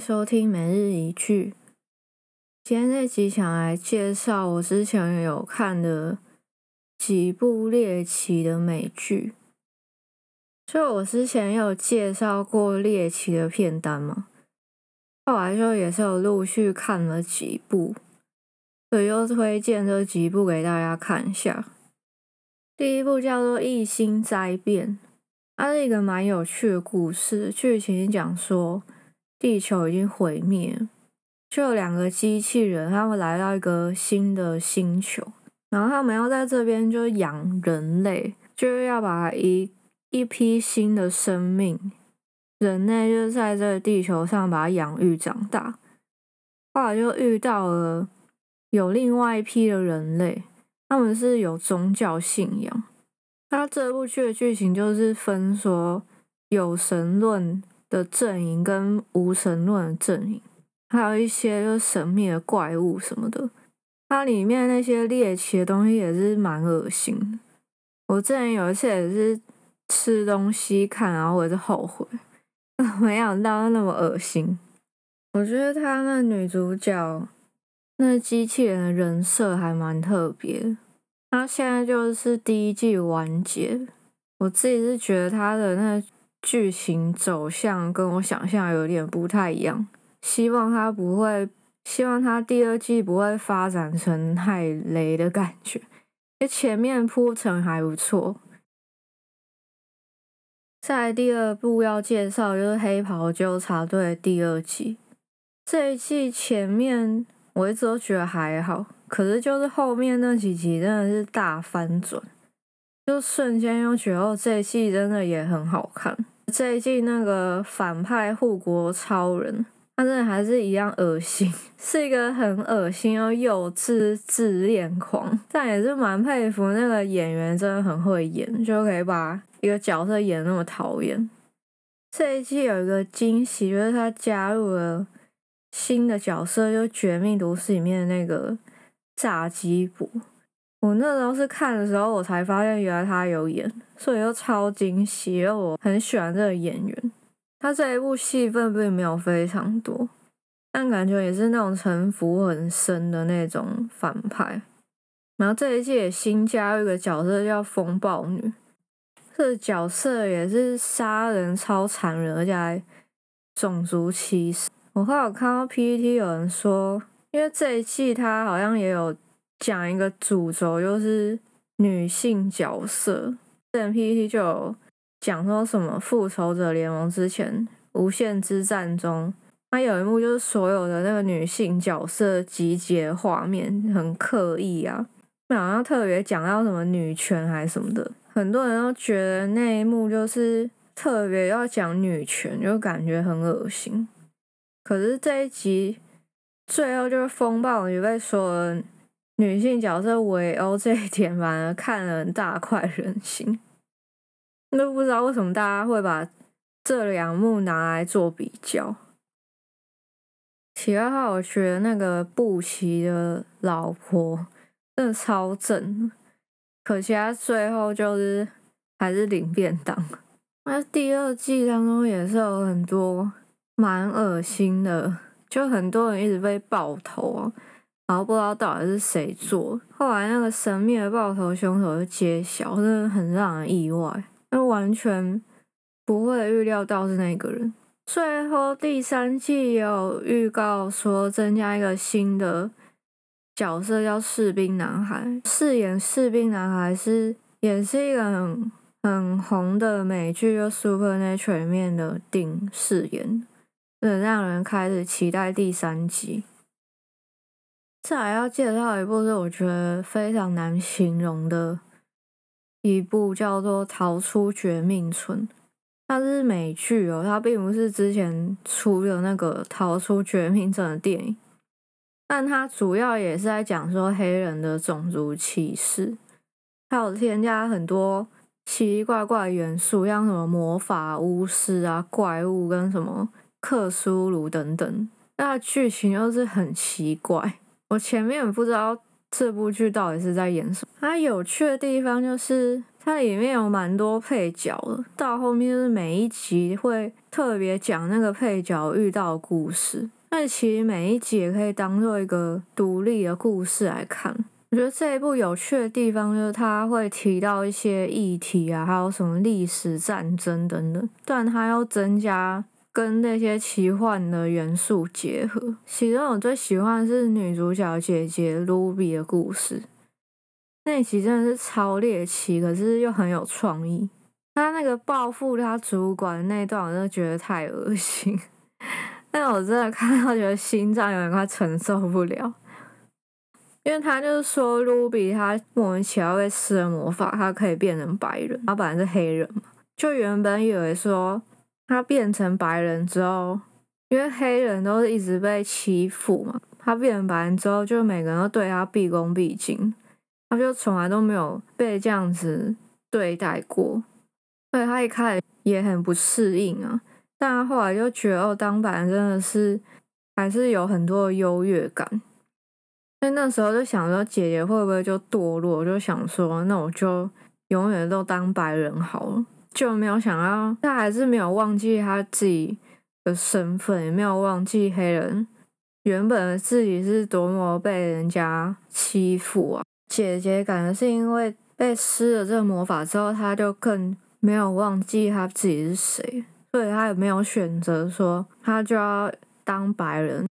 收听每日一句。今天这集想来介绍我之前有看的几部猎奇的美剧。就我之前有介绍过猎奇的片单嘛，后来就也是有陆续看了几部，所以就推荐这几部给大家看一下。第一部叫做《异星灾变》。它是一个蛮有趣的故事，剧情讲说地球已经毁灭，就有两个机器人，他们来到一个新的星球，然后他们要在这边就养人类，就是要把一一批新的生命，人类就是在这个地球上把它养育长大，后来就遇到了有另外一批的人类，他们是有宗教信仰。那这部剧的剧情就是分说有神论的阵营跟无神论的阵营，还有一些就神秘的怪物什么的。它里面那些猎奇的东西也是蛮恶心的。我之前有一次也是吃东西看，然后我就后悔，没想到那么恶心。我觉得他那女主角那机器人的人设还蛮特别。他现在就是第一季完结，我自己是觉得他的那剧情走向跟我想象有点不太一样，希望他不会，希望他第二季不会发展成太雷的感觉，因为前面铺陈还不错。在第二部要介绍就是《黑袍纠察队》第二季，这一季前面我一直都觉得还好。可是就是后面那几集真的是大翻转，就瞬间又觉得，这一季真的也很好看。这一季那个反派护国超人，他真的还是一样恶心，是一个很恶心又幼稚自恋狂。但也是蛮佩服那个演员，真的很会演，就可以把一个角色演那么讨厌。这一季有一个惊喜，就是他加入了新的角色，就《绝命毒师》里面的那个。炸鸡婆，我那时候是看的时候，我才发现原来他有演，所以就超惊喜，因为我很喜欢这个演员。他这一部戏份并没有非常多，但感觉也是那种城府很深的那种反派。然后这一季也新加入一个角色叫风暴女，这角色也是杀人超残忍，而且还种族歧视。我后来有看到 PPT 有人说。因为这一季他好像也有讲一个主轴，就是女性角色。之前 PPT 就有讲说什么复仇者联盟之前无限之战中，它有一幕就是所有的那个女性角色集结画面，很刻意啊，好像特别讲到什么女权还是什么的，很多人都觉得那一幕就是特别要讲女权，就感觉很恶心。可是这一集。最后就是风暴女被说女性角色围殴这一点，反而看了大快人心。都不知道为什么大家会把这两幕拿来做比较。其他话，我觉得那个布奇的老婆真的超正，可惜他最后就是还是领便当。那第二季当中也是有很多蛮恶心的。就很多人一直被爆头啊，然后不知道到底是谁做。后来那个神秘的爆头凶手就揭晓，真的很让人意外，那完全不会预料到是那个人。最后第三季有预告说增加一个新的角色，叫士兵男孩。饰演士兵男孩是也是一个很很红的美剧，就《Supernatural》里面的丁饰演。很让人开始期待第三集。再来要介绍一部是我觉得非常难形容的一部，叫做《逃出绝命村》。它是美剧哦，它并不是之前出的那个《逃出绝命镇》的电影，但它主要也是在讲说黑人的种族歧视，还有添加很多奇奇怪怪元素，像什么魔法、巫师啊、怪物跟什么。克苏鲁等等，那剧情又是很奇怪。我前面不知道这部剧到底是在演什么。它有趣的地方就是它里面有蛮多配角的，到后面就是每一集会特别讲那个配角遇到的故事。那其实每一集也可以当做一个独立的故事来看。我觉得这一部有趣的地方就是它会提到一些议题啊，还有什么历史战争等等，但它要增加跟那些奇幻的元素结合。其中我最喜欢的是女主角姐姐 Ruby 的故事。那集真的是超猎奇，可是又很有创意。他那个报复他主管那段，我真的觉得太恶心。但我真的看到觉得心脏有点快承受不了，因为他就是说，Ruby 他莫名其妙被施了魔法，他可以变成白人。他本来是黑人嘛，就原本以为说他变成白人之后，因为黑人都是一直被欺负嘛，他变成白人之后，就每个人都对他毕恭毕敬。他就从来都没有被这样子对待过，所以他一开始也很不适应啊。但他后来就觉得，哦，当白人真的是还是有很多的优越感。所以那时候就想说，姐姐会不会就堕落？就想说，那我就永远都当白人好了。就没有想到，他还是没有忘记他自己的身份，也没有忘记黑人原本的自己是多么被人家欺负啊。姐姐感觉是因为被施了这个魔法之后，她就更没有忘记她自己是谁，所以她也没有选择说她就要当白人。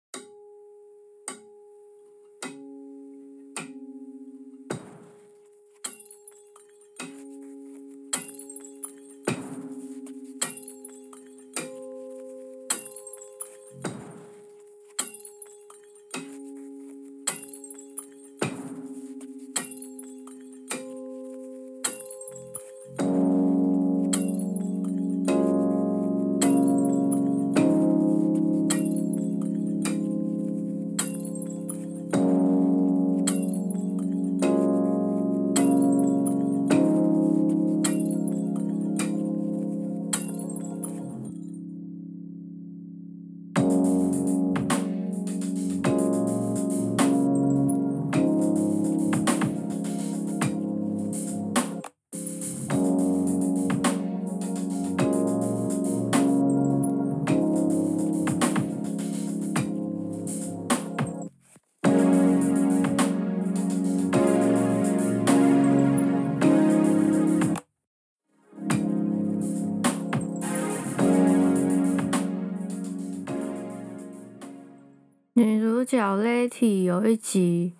主角 Lety 有一集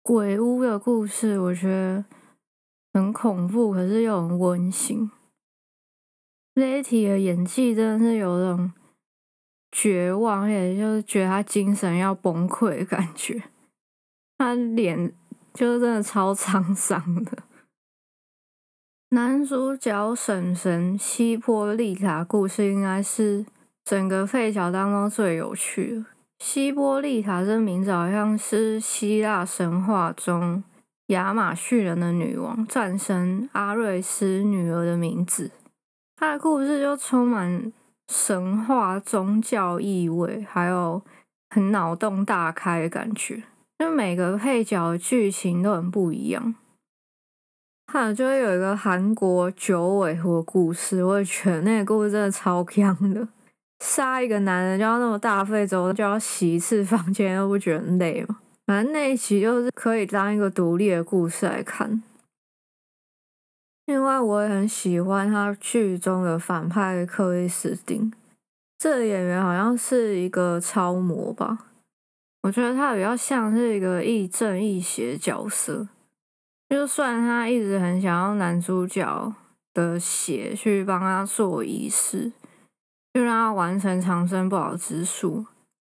鬼屋的故事，我觉得很恐怖，可是又很温馨。Lety 的演技真的是有种绝望，也就是觉得他精神要崩溃的感觉。他脸就是真的超沧桑的。男主角婶婶西波丽塔故事应该是整个废角当中最有趣的。希波丽塔这个名字好像是希腊神话中亚马逊人的女王战神阿瑞斯女儿的名字。她的故事就充满神话宗教意味，还有很脑洞大开的感觉。就每个配角的剧情都很不一样。还有就会有一个韩国九尾狐故事，我也觉得那个故事真的超强的。杀一个男人就要那么大费周，就要洗一次房间，又不觉得累吗？反正那一期就是可以当一个独立的故事来看。另外，我也很喜欢他剧中的反派克里斯汀，这个演员好像是一个超模吧？我觉得他比较像是一个亦正亦邪角色。就算他一直很想要男主角的血去帮他做仪式。就让他完成长生不老之术，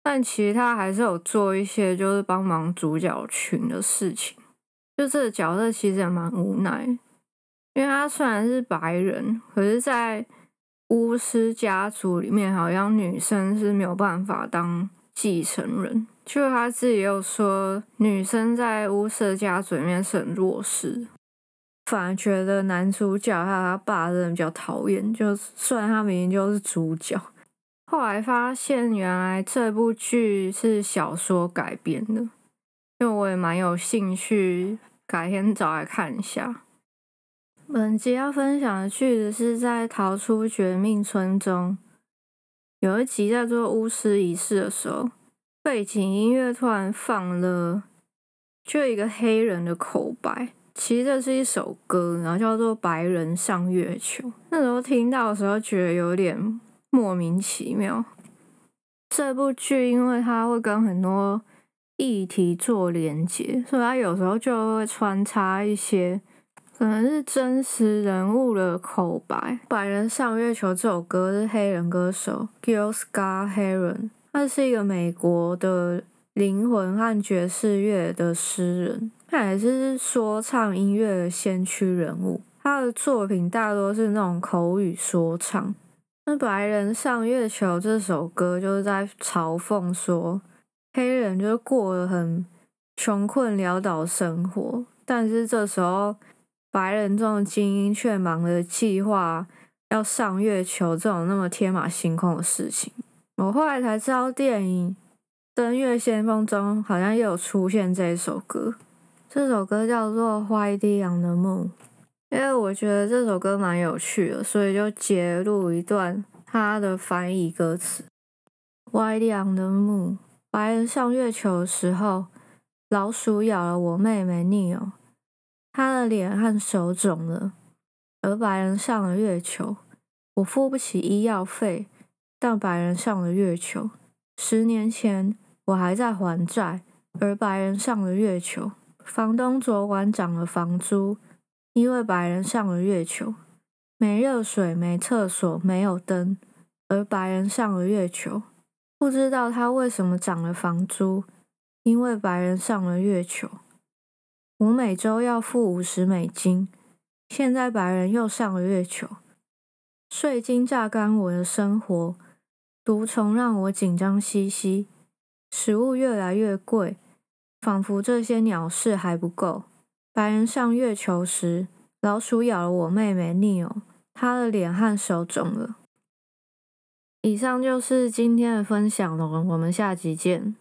但其实他还是有做一些就是帮忙主角群的事情。就这个角色其实也蛮无奈，因为他虽然是白人，可是在巫师家族里面，好像女生是没有办法当继承人。就他自己也有说，女生在巫师家族里面是很弱势。反而觉得男主角还有他爸真的比较讨厌，就虽然他明明就是主角，后来发现原来这部剧是小说改编的，因为我也蛮有兴趣，改天找来看一下。本集要分享的句子是在《逃出绝命村》中有一集在做巫师仪式的时候，背景音乐突然放了，就一个黑人的口白。其实这是一首歌，然后叫做《白人上月球》。那时候听到的时候，觉得有点莫名其妙。这部剧因为它会跟很多议题做连接，所以它有时候就会穿插一些。可能是真实人物的口白，《白人上月球》这首歌是黑人歌手 Gil Scott Heron，他是一个美国的灵魂和爵士乐的诗人，他也是说唱音乐的先驱人物。他的作品大多是那种口语说唱。那《白人上月球》这首歌就是在嘲讽说，黑人就是过得很穷困潦倒生活，但是这时候。白人这种精英却忙着计划要上月球这种那么天马行空的事情。我后来才知道，电影《登月先锋》中好像也有出现这首歌。这首歌叫做《Whitey on the Moon》，因为我觉得这首歌蛮有趣的，所以就截录一段它的翻译歌词：Whitey on the Moon，白人上月球的时候，老鼠咬了我妹妹 Neil。他的脸和手肿了，而白人上了月球。我付不起医药费，但白人上了月球。十年前我还在还债，而白人上了月球。房东昨晚涨了房租，因为白人上了月球。没热水，没厕所，没有灯，而白人上了月球。不知道他为什么涨了房租，因为白人上了月球。我每周要付五十美金，现在白人又上了月球，税金榨干我的生活，毒虫让我紧张兮兮，食物越来越贵，仿佛这些鸟事还不够。白人上月球时，老鼠咬了我妹妹 n e o 她的脸和手肿了。以上就是今天的分享了，我们下集见。